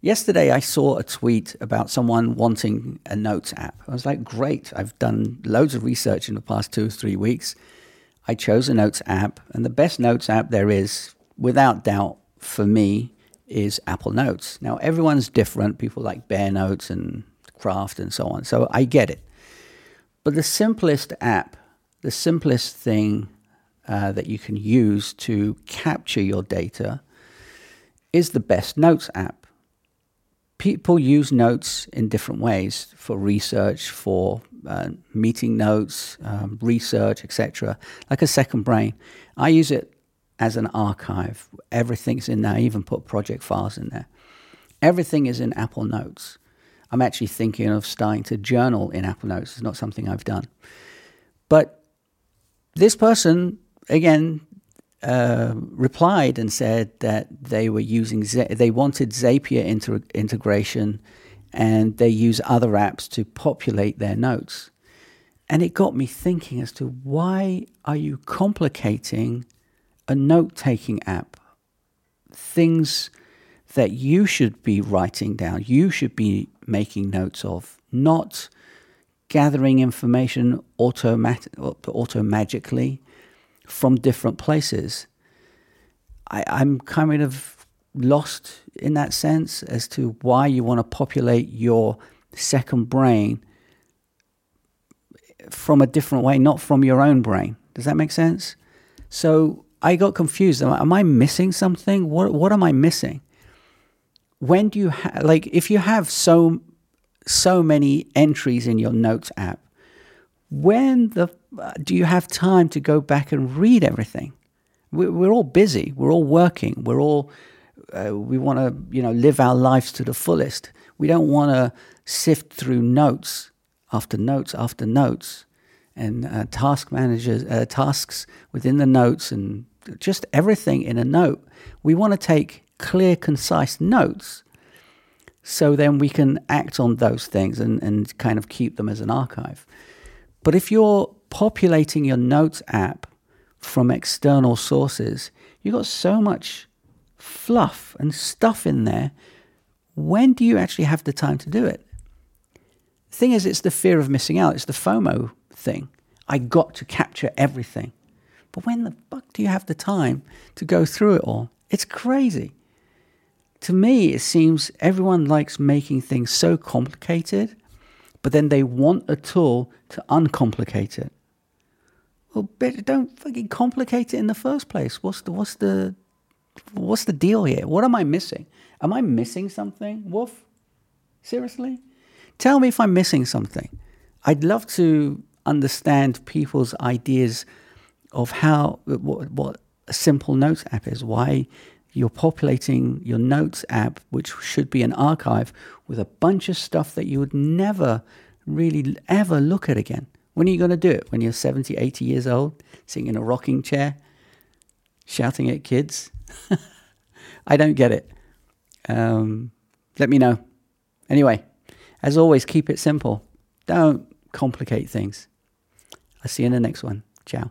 Yesterday, I saw a tweet about someone wanting a notes app. I was like, great. I've done loads of research in the past two or three weeks. I chose a notes app, and the best notes app there is, without doubt, for me, is Apple Notes. Now, everyone's different. People like Bear Notes and Craft and so on. So I get it. But the simplest app, the simplest thing uh, that you can use to capture your data is the best notes app. People use notes in different ways for research, for uh, meeting notes, um, research, etc. Like a second brain. I use it as an archive. Everything's in there. I even put project files in there. Everything is in Apple Notes. I'm actually thinking of starting to journal in Apple Notes. It's not something I've done. But this person, again, uh, replied and said that they were using, Z- they wanted Zapier inter- integration and they use other apps to populate their notes. And it got me thinking as to why are you complicating a note taking app? Things that you should be writing down, you should be making notes of, not gathering information automatic, auto magically from different places. I, I'm kind of lost in that sense as to why you want to populate your second brain from a different way, not from your own brain. Does that make sense? So I got confused. Am I missing something? What What am I missing? When do you have like if you have so so many entries in your notes app, when the uh, do you have time to go back and read everything? We're, we're all busy. We're all working. We're all uh, we want to you know live our lives to the fullest. We don't want to sift through notes after notes after notes and uh, task managers uh, tasks within the notes and just everything in a note. We want to take clear, concise notes so then we can act on those things and, and kind of keep them as an archive. But if you're populating your notes app from external sources, you've got so much fluff and stuff in there. When do you actually have the time to do it? The thing is, it's the fear of missing out. It's the FOMO thing. I got to capture everything. But when the fuck do you have the time to go through it all? It's crazy. To me, it seems everyone likes making things so complicated, but then they want a tool to uncomplicate it. Well, better don't fucking complicate it in the first place. What's the what's the what's the deal here? What am I missing? Am I missing something, Wolf? Seriously? Tell me if I'm missing something. I'd love to understand people's ideas of how what, what a simple notes app is, why you're populating your notes app, which should be an archive, with a bunch of stuff that you would never really ever look at again. When are you going to do it? When you're 70, 80 years old, sitting in a rocking chair, shouting at kids? I don't get it. Um, let me know. Anyway, as always, keep it simple. Don't complicate things. I'll see you in the next one. Ciao.